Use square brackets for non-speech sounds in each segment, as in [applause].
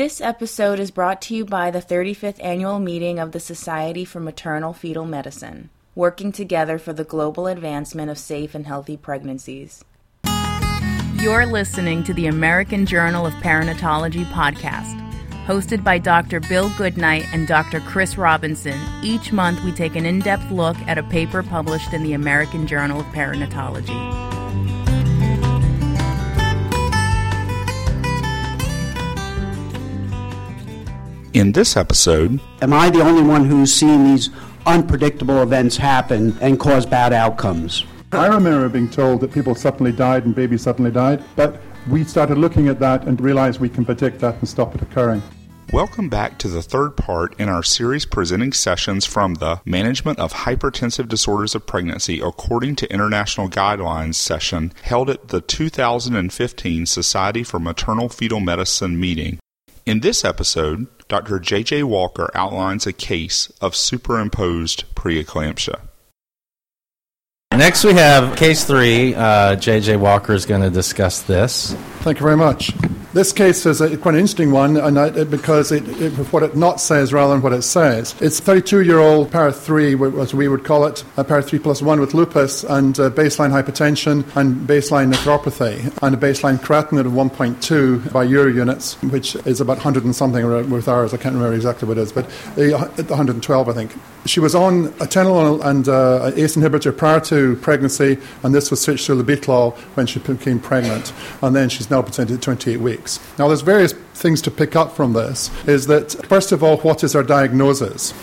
This episode is brought to you by the 35th annual meeting of the Society for Maternal Fetal Medicine, working together for the global advancement of safe and healthy pregnancies. You're listening to the American Journal of Perinatology podcast. Hosted by Dr. Bill Goodnight and Dr. Chris Robinson, each month we take an in depth look at a paper published in the American Journal of Perinatology. In this episode, Am I the only one who's seen these unpredictable events happen and cause bad outcomes? I remember being told that people suddenly died and babies suddenly died, but we started looking at that and realized we can predict that and stop it occurring. welcome back to the third part in our series presenting sessions from the Management of Hypertensive Disorders of Pregnancy According to International Guidelines session held at the 2015 Society for Maternal Fetal Medicine meeting. In this episode, Dr. J.J. Walker outlines a case of superimposed preeclampsia. Next, we have case three. Uh, J.J. Walker is going to discuss this. Thank you very much. This case is a, quite an interesting one, and I, because it, it, what it not says rather than what it says. It's 32 year old para 3, as we would call it, a para 3 plus 1 with lupus and uh, baseline hypertension and baseline nephropathy and a baseline creatinine of 1.2 by euro units, which is about 100 and something with ours. I can't remember exactly what it is, but uh, 112, I think. She was on atenolol and uh, ACE inhibitor prior to pregnancy, and this was switched to labetalol when she became pregnant, and then she's now presented at 28 weeks. Now, there's various things to pick up from this. Is that first of all, what is our diagnosis?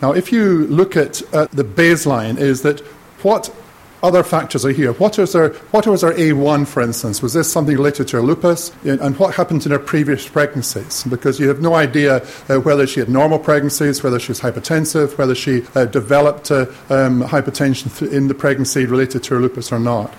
Now, if you look at, the baseline, is that what other factors are here. What was, our, what was our A1, for instance? Was this something related to her lupus? And what happened in her previous pregnancies? Because you have no idea uh, whether she had normal pregnancies, whether she was hypertensive, whether she uh, developed uh, um, hypertension in the pregnancy related to her lupus or not.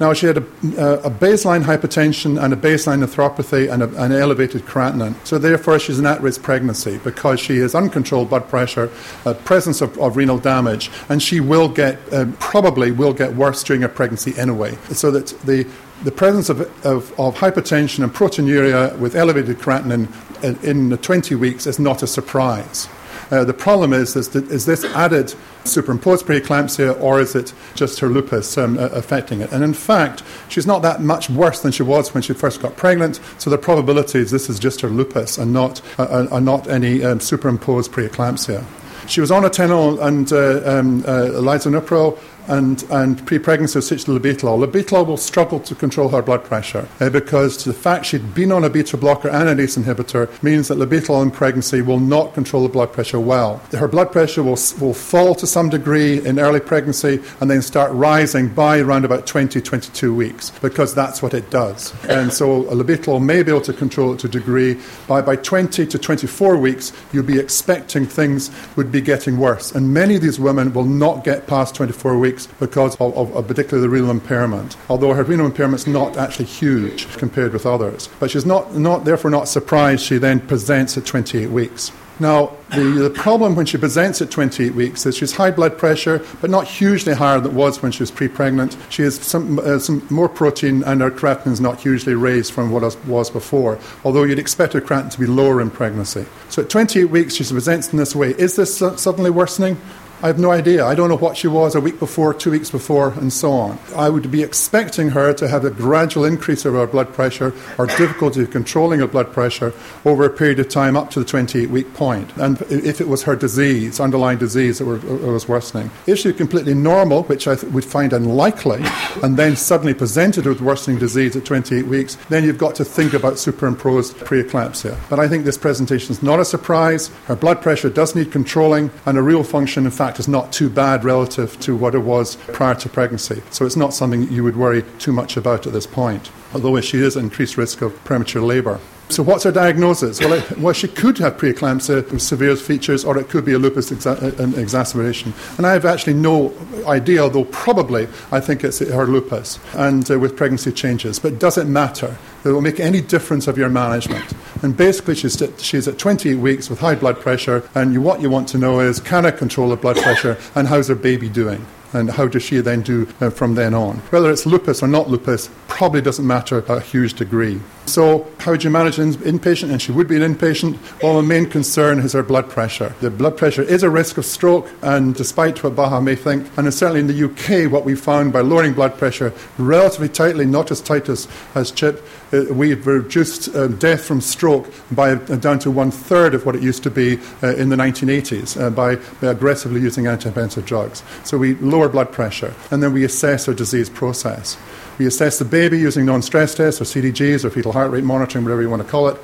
Now, she had a, uh, a, baseline hypertension and a baseline nephropathy and a, an elevated creatinine. So, therefore, she's an at risk pregnancy because she has uncontrolled blood pressure, uh, presence of, of, renal damage, and she will get, uh, probably will get worse during her pregnancy anyway. So, that the the presence of, of, of, hypertension and proteinuria with elevated creatinine in, in the 20 weeks is not a surprise. Uh, the problem is, is, this added superimposed preeclampsia or is it just her lupus um, affecting it? And in fact, she's not that much worse than she was when she first got pregnant, so the probability is this is just her lupus and not, uh, uh, not any um, superimposed preeclampsia. She was on atenolol and uh, um, uh, lisinopril and, and pre-pregnancy switched to labetalol. Labetalol will struggle to control her blood pressure uh, because the fact she'd been on a beta blocker and an ACE inhibitor means that labetalol in pregnancy will not control the blood pressure well. Her blood pressure will, will fall to some degree in early pregnancy and then start rising by around about 20, 22 weeks because that's what it does. And so labetalol may be able to control it to a degree. By, by 20 to 24 weeks, you'll be expecting things would be getting worse. And many of these women will not get past 24 weeks because of, of, particularly the renal impairment. Although her renal impairment is not actually huge compared with others. But she's not, not therefore not surprised she then presents at 28 weeks. Now, the, the, problem when she presents at 28 weeks is she's high blood pressure, but not hugely higher than it was when she was pre pregnant. She has some, uh, some more protein, and her creatinine is not hugely raised from what it was before, although you'd expect her creatinine to be lower in pregnancy. So at 28 weeks, she presents in this way. Is this suddenly worsening? I have no idea. I don't know what she was a week before, two weeks before, and so on. I would be expecting her to have a gradual increase of her blood pressure or difficulty controlling her blood pressure over a period of time up to the 28 week point. And if it was her disease, underlying disease that was worsening. If she's completely normal, which I would find unlikely, and then suddenly presented with worsening disease at 28 weeks, then you've got to think about superimposed preeclampsia. But I think this presentation is not a surprise. Her blood pressure does need controlling, and a real function, in fact, fact, is not too bad relative to what it was prior to pregnancy. So it's not something you would worry too much about at this point, although she is at increased risk of premature labour. So, what's her diagnosis? Well, it, well, she could have preeclampsia with severe features, or it could be a lupus exa- exacerbation. And I have actually no idea, although probably I think it's her lupus and uh, with pregnancy changes. But does it matter? It will make any difference of your management. And basically, she's at, she's at 28 weeks with high blood pressure, and you, what you want to know is can I control her blood pressure, and how's her baby doing? And how does she then do uh, from then on? Whether it's lupus or not lupus probably doesn't matter a huge degree. So, how would you manage an inpatient? And she would be an inpatient. Well, the main concern is her blood pressure. The blood pressure is a risk of stroke, and despite what Baha may think, and certainly in the UK, what we found by lowering blood pressure relatively tightly, not as tight as, as CHIP, uh, we've reduced uh, death from stroke by uh, down to one third of what it used to be uh, in the 1980s uh, by, by, aggressively using antihypertensive drugs. So we lower blood pressure, and then we assess our disease process. We assess the baby using non stress tests or CTGs or fetal heart rate monitoring, whatever you want to call it.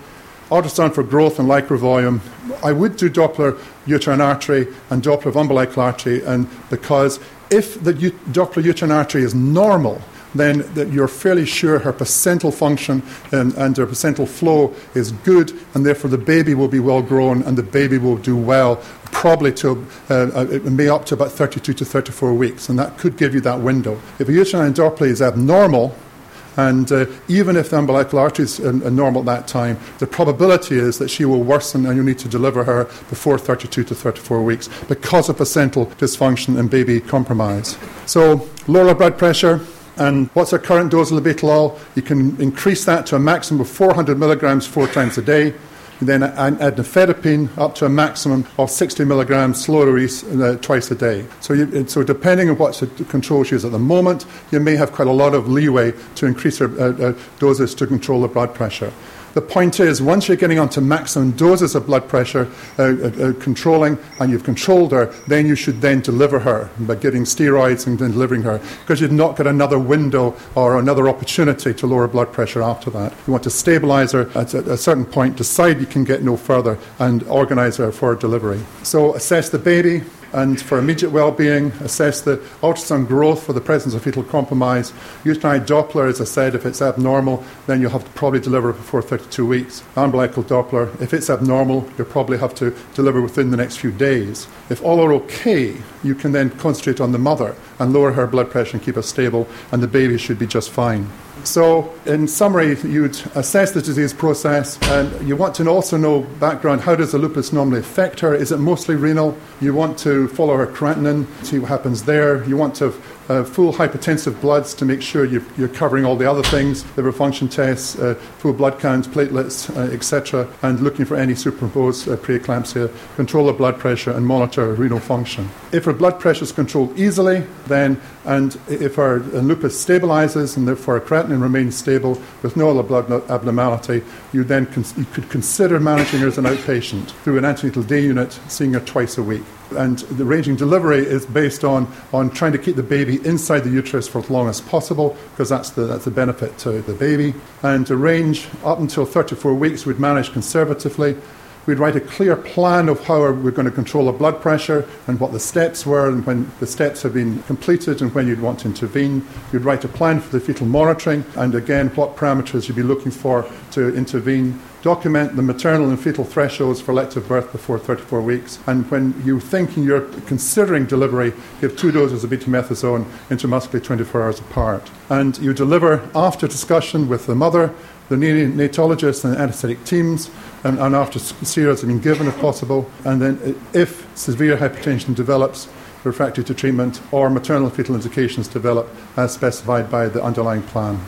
Ultrasound for growth and liquor volume. I would do Doppler uterine artery and Doppler of umbilical artery, and because if the u- Doppler uterine artery is normal, then you're fairly sure her placental function and, her placental flow is good, and therefore the baby will be well grown and the baby will do well, probably to uh, uh may up to about 32 to 34 weeks, and that could give you that window. If a uterine Doppler is abnormal, and uh, even if the umbilical artery is uh, normal at that time, the probability is that she will worsen and you need to deliver her before 32 to 34 weeks because of placental dysfunction and baby compromise. So, lower blood pressure, and what's our current dose of labetalol? You can increase that to a maximum of 400 milligrams four times a day. And then add nifedipine up to a maximum of 60 milligrams slow release uh, twice a day. So, you, so depending on what the control she is at the moment, you may have quite a lot of leeway to increase her uh, uh, doses to control the blood pressure. The point is, once you're getting onto maximum doses of blood pressure uh, uh, uh, controlling, and you've controlled her, then you should then deliver her by giving steroids and delivering her, because you've not got another window or another opportunity to lower blood pressure after that. You want to stabilize her at a, a certain point, decide you can get no further, and organize her for delivery. So assess the baby, and for immediate well-being, assess the ultrasound growth for the presence of fetal compromise. Uterine Doppler, as I said, if it's abnormal, then you'll have to probably deliver before 32 weeks. Umbilical Doppler, if it's abnormal, you'll probably have to deliver within the next few days. If all are okay, you can then concentrate on the mother and lower her blood pressure and keep her stable, and the baby should be just fine. So, in summary, you'd assess the disease process, and you want to also know background how does the lupus normally affect her? Is it mostly renal? You want to follow her creatinine, see what happens there. You want to uh, full hypertensive bloods to make sure you're, you're, covering all the other things, liver function tests, uh, full blood counts, platelets, uh, etc., and looking for any superimposed uh, preeclampsia, control the blood pressure, and monitor renal function. If her blood pressure is controlled easily, then, and if her lupus stabilizes and therefore her creatinine remains stable with no other blood abnormality, you then you could consider managing her as an outpatient through an antenatal day unit, seeing her twice a week and the ranging delivery is based on, on trying to keep the baby inside the uterus for as long as possible, because that's the, that's the benefit to the baby. And to range up until 34 weeks, we'd manage conservatively. We'd write a clear plan of how we're going to control the blood pressure and what the steps were, and when the steps have been completed and when you'd want to intervene. You'd write a plan for the fetal monitoring, and again, what parameters you'd be looking for to intervene document the maternal and fetal thresholds for elective birth before 34 weeks. And when you're thinking you're considering delivery, give two doses of betamethasone intramuscularly 24 hours apart. And you deliver after discussion with the mother, the neonatologist, and anesthetic teams, and, and after steroids have been given if possible. And then, uh, if severe hypertension develops, refractory to treatment, or maternal fetal indications develop as specified by the underlying plan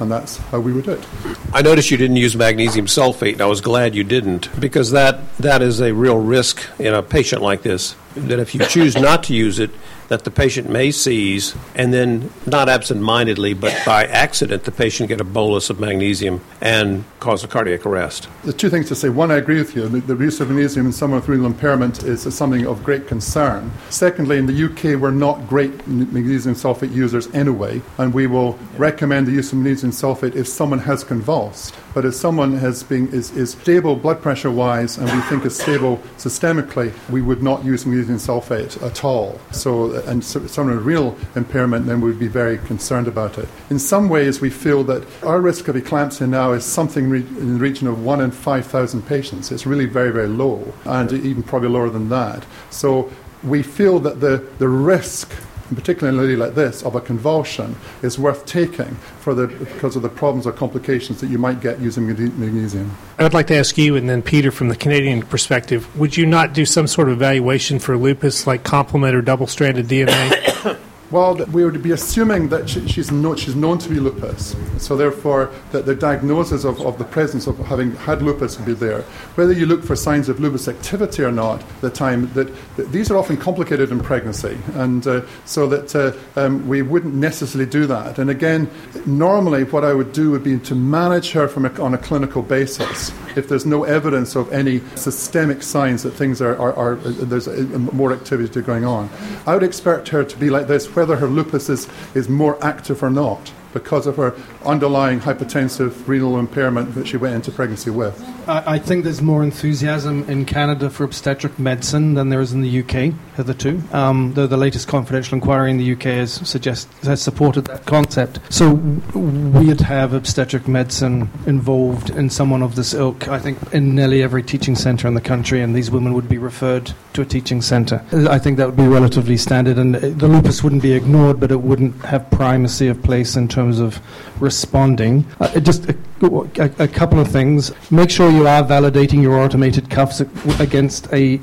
and that's how we would do it. I noticed you didn't use magnesium sulfate, and I was glad you didn't because that, that is a real risk in a patient like this. That if you choose not to use it, that the patient may seize, and then not absent-mindedly, but by accident, the patient get a bolus of magnesium and cause a cardiac arrest. The two things to say: one, I agree with you. The, use of magnesium in someone with renal impairment is something of great concern. Secondly, in the UK, we're not great magnesium sulfate users anyway, and we will recommend the use of magnesium sulfate if someone has convulsed. But if someone has been is, is stable blood pressure wise, and we think is stable systemically, we would not use magnesium sulfate at all. So and so, someone with renal impairment, then we'd be very concerned about it. In some ways, we feel that our risk of eclampsia now is something re- in the region of 1 in 5,000 patients. It's really very, very low, and even probably lower than that. So we feel that the, the risk particularly like this, of a convulsion is worth taking for the, because of the problems or complications that you might get using magnesium. I would like to ask you, and then Peter, from the Canadian perspective, would you not do some sort of evaluation for lupus, like complement or double stranded DNA? [coughs] Well, we would be assuming that she, she's, she's known to be lupus, so therefore that the diagnosis of, of the presence of having had lupus would be there. Whether you look for signs of lupus activity or not, the time that, that these are often complicated in pregnancy, and uh, so that uh, um, we wouldn't necessarily do that. And again, normally what I would do would be to manage her from a, on a clinical basis. If there's no evidence of any systemic signs that things are, are, are there's a more activity going on, I would expect her to be like this whether her lupus is, is more active or not because of her underlying hypertensive renal impairment that she went into pregnancy with. I, I, think there's more enthusiasm in Canada for obstetric medicine than there is in the UK hitherto. Um, though the latest confidential inquiry in the UK has suggest has supported that concept. So we'd have obstetric medicine involved in someone of this ilk. I think in nearly every teaching centre in the country, and these women would be referred to a teaching centre. I think that would be relatively standard, and the lupus wouldn't be ignored, but it wouldn't have primacy of place in terms of responding. Uh, just a, a, a, couple of things. Make sure you are validating your automated cuffs against a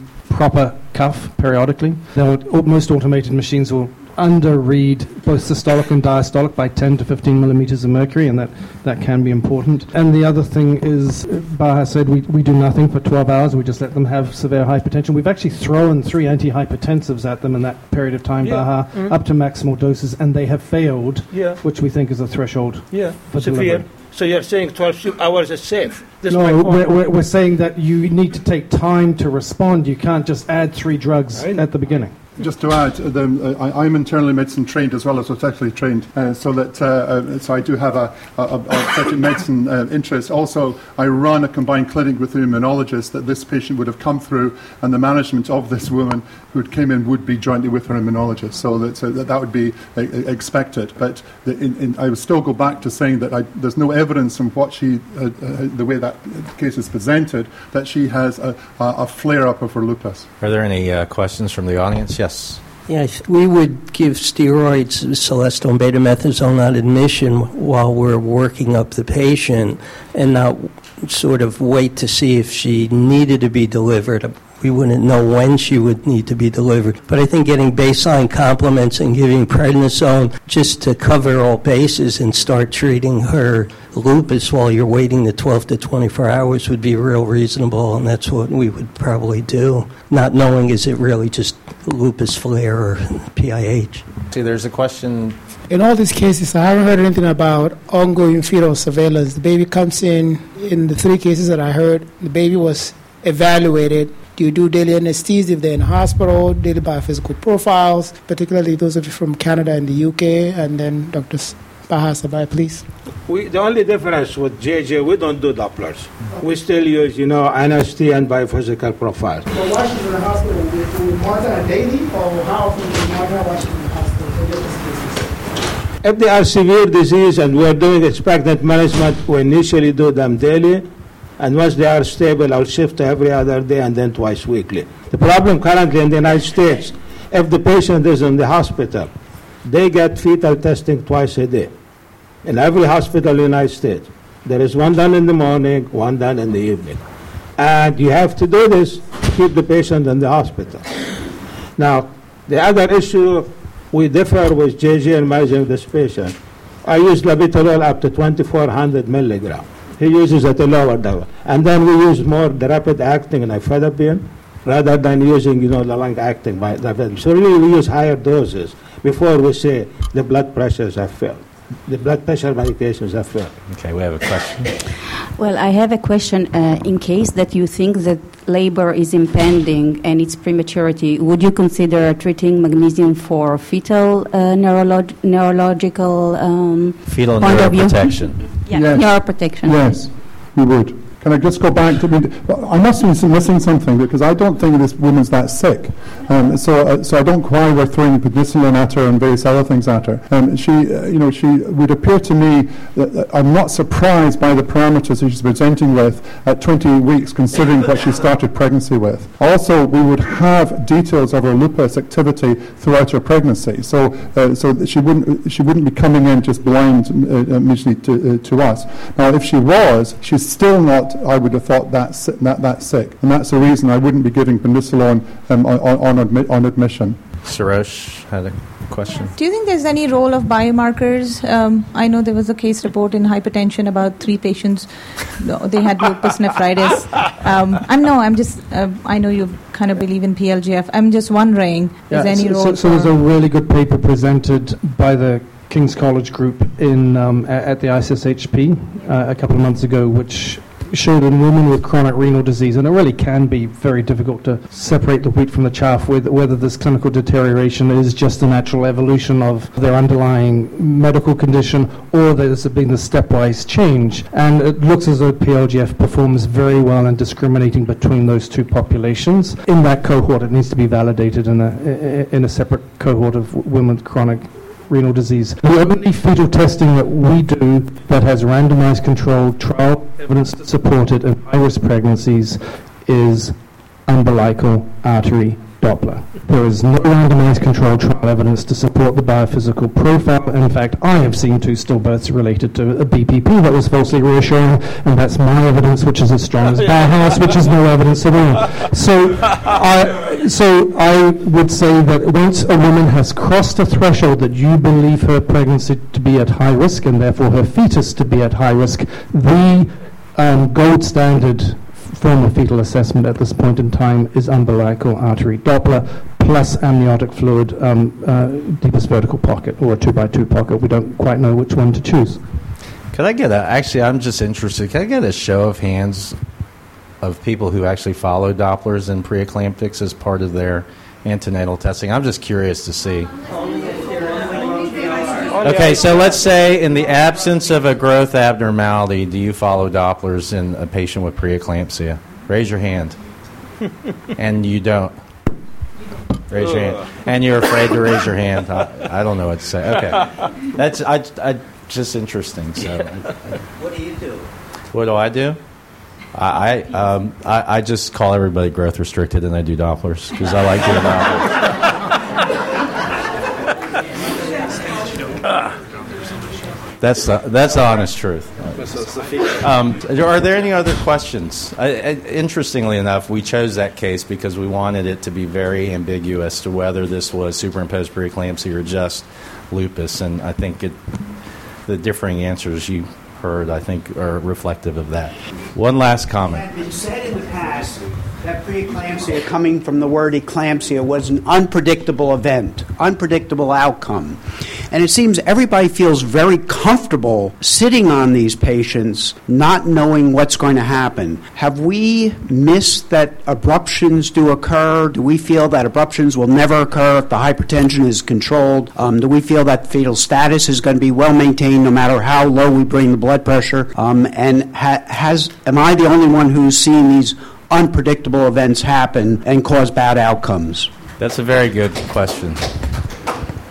proper cuff periodically. most automated machines will underread both systolic and diastolic by 10 to 15 millimeters of mercury, and that, that can be important. And the other thing is, Baha said we, we do nothing for 12 hours, we just let them have severe hypertension. We've actually thrown three antihypertensives at them in that period of time, yeah. Baha, mm-hmm. up to maximal doses, and they have failed, yeah. which we think is a threshold yeah. for severe. So you're saying 12 hours is safe? This no, we're, we're, saying that you need to take time to respond. You can't just add three drugs at the beginning. Just to add, the, uh, I, am internally medicine trained as well as obstetrically trained, uh, so that uh, uh, so I do have a, a, a obstetric medicine uh, interest. Also, I run a combined clinic with an immunologist that this patient would have come through, and the management of this woman who came in would be jointly with her immunologist. So that so that, that would be uh, expected. But the, in, in, I would still go back to saying that I, there's no evidence from what she, the way that case is presented, that she has a, a flare up of her lupus. Are there any questions from the audience? Yes. Yes, we would give steroids, celestone betamethasone on admission while we're working up the patient and not sort of wait to see if she needed to be delivered we wouldn't know when she would need to be delivered. But I think getting baseline complements and giving prednisone just to cover all bases and start treating her lupus while you're waiting the 12 to 24 hours would be real reasonable, and that's what we would probably do. Not knowing is it really just lupus flare or PIH. See, there's a question. In all these cases, I haven't heard anything about ongoing fetal surveillance. The baby comes in, in the three cases that I heard, the baby was evaluated do you do daily NSTs if they're in hospital, daily biophysical profiles, particularly those of you from Canada and the UK, and then Dr. Baha Sibai, please. We, the only difference with JJ, we don't do Dopplers. We still use, you know, NSTs and biophysical profiles. So why she's in the hospital, we, we monitor daily, or how often do we monitor while she's in the hospital If they are severe disease and we're doing expectant management, we initially do them daily and once they are stable, I'll shift every other day and then twice weekly. The problem currently in the United States, if the patient is in the hospital, they get fetal testing twice a day. In every hospital in the United States, there is one done in the morning, one done in the evening. And you have to do this to keep the patient in the hospital. Now, the other issue, we differ with JJ in this patient. I use labetalol up to 2400 milligrams he uses at a lower level. And then we use more the rapid acting nifedipine rather than using, you know, the long acting nifedipine. So really we use higher doses before we say the blood pressures have failed. The blood pressure medications have failed. Okay, we have a question. Well, I have a question. Uh, in case that you think that labor is impending and it's prematurity, would you consider treating magnesium for fetal uh, neurolog- neurological um, fetal neuroprotection? [laughs] Yeah, yes. neuroprotection. Yes, we would. Can I just go back to? I must be missing something because I don't think this woman's that sick. Um, so, uh, so I don't why we're throwing penicillin at her and various other things at her. Um, she, uh, you know, she would appear to me that I'm not surprised by the parameters that she's presenting with at 20 weeks, considering what she started pregnancy with. Also, we would have details of her lupus activity throughout her pregnancy, so uh, so she wouldn't she wouldn't be coming in just blind uh, initially to, uh, to us. Now, if she was, she's still not I would have thought that's, that, that sick. And that's the reason I wouldn't be giving penicillin um, on, on, admi- on admission. Sarosh had a question. Do you think there's any role of biomarkers? Um, I know there was a case report in hypertension about three patients. no, They had lupus nephritis. Um, I'm no. I'm just. Uh, I know you kind of believe in PLGF. I'm just wondering, is there any so, role? so, so there's a really good paper presented by the King's College group in um, at the ISSHP uh, a couple of months ago, which showed in women with chronic renal disease, and it really can be very difficult to separate the wheat from the chaff, with whether this clinical deterioration is just a natural evolution of their underlying medical condition, or there's been a stepwise change. And it looks as though PLGF performs very well in discriminating between those two populations. In that cohort, it needs to be validated in a in a separate cohort of women with chronic renal disease. The only fetal testing that we do that has randomized controlled trial evidence to support it in high-risk pregnancies is umbilical artery Doppler. There is no randomized controlled trial evidence to support the biophysical profile. In fact, I have seen two stillbirths related to a BPP that was falsely reassuring, and that's my evidence, which is as strong as Baha's, which is no evidence at all. So, I, so I would say that once a woman has crossed a threshold that you believe her pregnancy to be at high risk, and therefore her fetus to be at high risk, the um, gold standard form of fetal assessment at this point in time is umbilical artery Doppler plus amniotic fluid, um, uh, deepest vertical pocket, or a two by two pocket. We don't quite know which one to choose. Could I get a? Actually, I'm just interested. Can I get a show of hands of people who actually follow Dopplers and preeclamptics as part of their antenatal testing? I'm just curious to see. Okay, so let's say in the absence of a growth abnormality, do you follow Dopplers in a patient with preeclampsia? Raise your hand. [laughs] and you don't. Raise your hand. And you're afraid to raise your hand. I, I don't know what to say. Okay, [laughs] that's I, I just interesting. So, [laughs] What do you do? what do I do? I I, um, I I just call everybody growth restricted and I do Dopplers because I like doing Dopplers. That's the, that's the honest truth. Um, are there any other questions? I, I, interestingly enough, we chose that case because we wanted it to be very ambiguous to whether this was superimposed preeclampsia or just lupus, and I think it, the differing answers you heard, I think, are reflective of that. One last comment. It had been said in the past that preeclampsia, coming from the word eclampsia, was an unpredictable event, unpredictable outcome. And it seems everybody feels very comfortable sitting on these patients, not knowing what's going to happen. Have we missed that abruptions do occur? Do we feel that abruptions will never occur if the hypertension is controlled? Um, do we feel that fetal status is going to be well maintained no matter how low we bring the blood pressure? Um, and ha- has am I the only one who's seen these unpredictable events happen and cause bad outcomes? That's a very good question.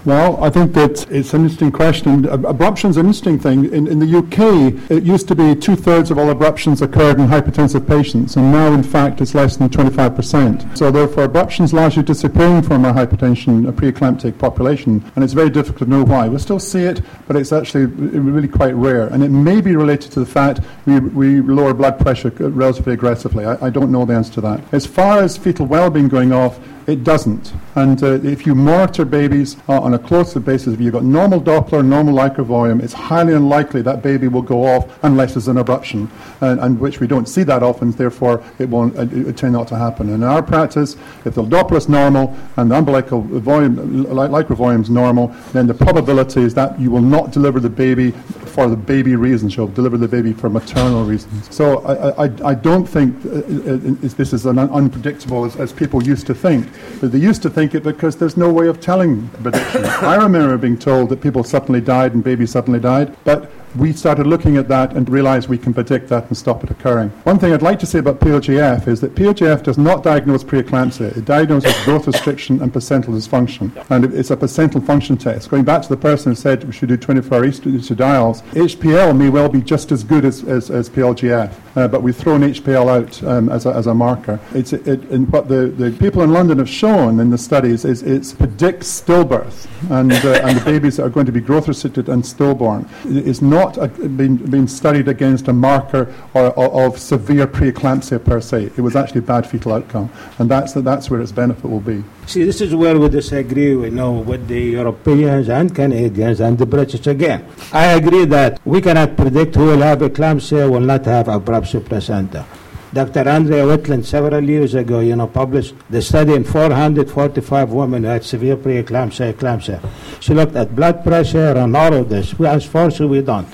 Well, I think that it's an interesting question. Ab- Abruption's an interesting thing. In, in the UK, it used to be two thirds of all abruptions occurred in hypertensive patients, and now, in fact, it's less than 25%. So, therefore, abruptions largely disappearing from our hypertension, preeclamptic population, and it's very difficult to know why. We still see it, but it's actually really quite rare, and it may be related to the fact we, we lower blood pressure relatively aggressively. I, I don't know the answer to that. As far as fetal well-being going off, it doesn't. And uh, if you monitor babies uh, on a closer basis, if you've got normal Doppler, normal liquor volume, it's highly unlikely that baby will go off unless there's an abruption, and, and which we don't see that often, therefore it won't it, it to happen. In our practice, if the Doppler is normal and the umbilical volume, li- liquor volume is normal, then the probability is that you will not deliver the baby for the baby reasons. You'll deliver the baby for maternal reasons. So I, I, I don't think uh, uh, uh, this is an unpredictable as, as people used to think. But they used to think it because there's no way of telling prediction. [coughs] I remember being told that people suddenly died and babies suddenly died, but we started looking at that and realized we can predict that and stop it occurring. One thing I'd like to say about PLGF is that PLGF does not diagnose preeclampsia. It diagnoses growth restriction and placental dysfunction. And it's a placental function test. Going back to the person who said we should do 24-hour estriol. HPL may well be just as good as, as, as PLGF, uh, but we've thrown HPL out um, as, a, as a marker. It's, it, and what the, the people in London have shown in the studies is it predicts stillbirth and, uh, and the babies that are going to be growth restricted and stillborn. It's not a, uh, been, been studied against a marker or, or, of severe preeclampsia per se. It was actually bad fetal outcome, and that's, that's where its benefit will be. See, this is where we disagree, we know, with the Europeans and Canadians and the British again. I agree that we cannot predict who will have eclampsia, will not have abruptio placenta. Dr. Andrea Witlin, several years ago, you know, published the study in 445 women who had severe preeclampsia, eclampsia. She looked at blood pressure and all of this. We, unfortunately, we don't.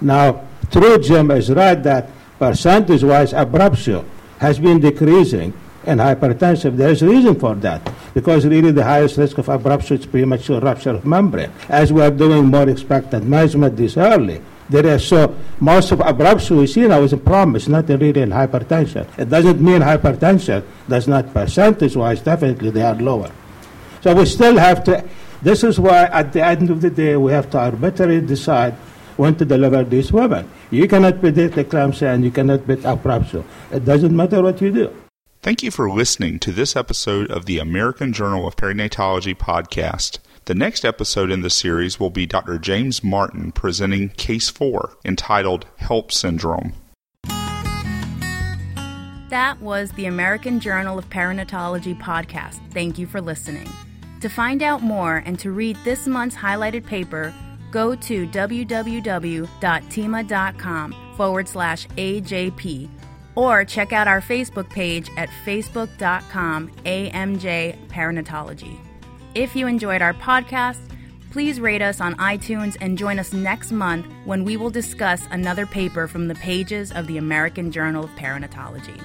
Now, true, Jim is right that percentage-wise, abruptio has been decreasing in hypertensive. There is a reason for that, because really the highest risk of abruptio is premature rupture of membrane. As we are doing more expectant management this early, there is so most of abruptio we see now is a problem. It's not really in hypertension. It doesn't mean hypertension does not percentage-wise. Definitely they are lower. So we still have to. This is why at the end of the day we have to arbitrarily decide when to deliver these women. You cannot predict the eclampsia and you cannot predict abruptio. It doesn't matter what you do. Thank you for listening to this episode of the American Journal of Perinatology podcast. The next episode in the series will be Dr. James Martin presenting Case 4, entitled HELLP Syndrome. That was the American Journal of Perinatology podcast. Thank you for listening. To find out more and to read this month's highlighted paper, go to www.thieme.com forward slash AJP or check out our Facebook page at facebook.com AMJ Perinatology. If you enjoyed our podcast, please rate us on iTunes and join us next month when we will discuss another paper from the pages of the American Journal of Perinatology.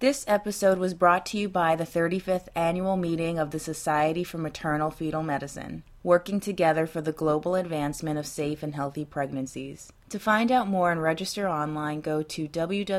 This episode was brought to you by the 35th Annual Meeting of the Society for Maternal Fetal Medicine, working together for the global advancement of safe and healthy pregnancies. To find out more and register online, go to www.smfm.org.